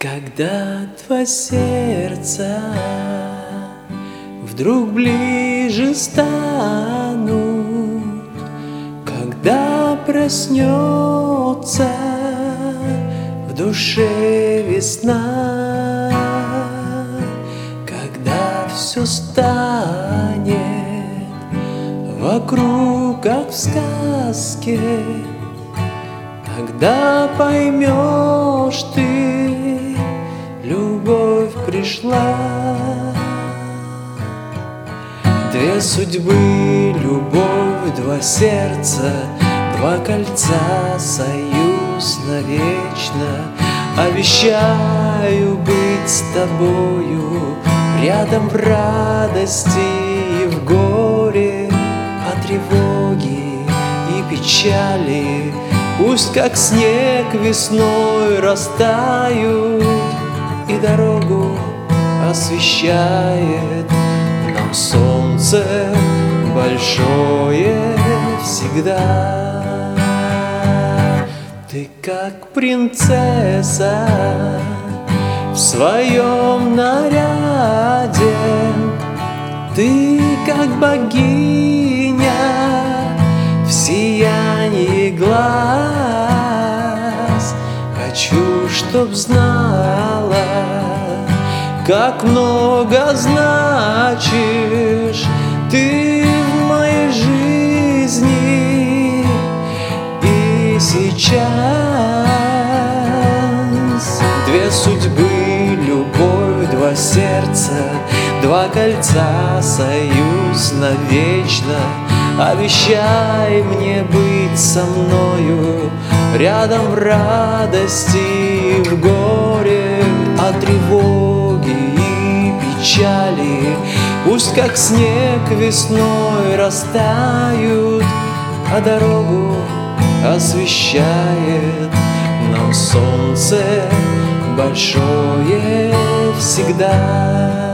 Когда два сердца вдруг ближе станут, Когда проснется в душе весна, Когда все станет вокруг, как в сказке, Тогда поймешь Судьбы, любовь, два сердца, Два кольца, союз навечно. Обещаю быть с тобою Рядом в радости и в горе, О тревоге и печали Пусть как снег весной растают И дорогу освещает Нам солнце большое всегда. Ты как принцесса в своем наряде. Ты как богиня в сиянии глаз. Хочу, чтоб знала, как много значишь Ты в моей жизни. И сейчас Две судьбы, любовь, два сердца Два кольца, союз навечно. Обещай мне быть со мною Рядом в радости и в горе О тревоге печали Пусть как снег весной растают А дорогу освещает Нам солнце большое всегда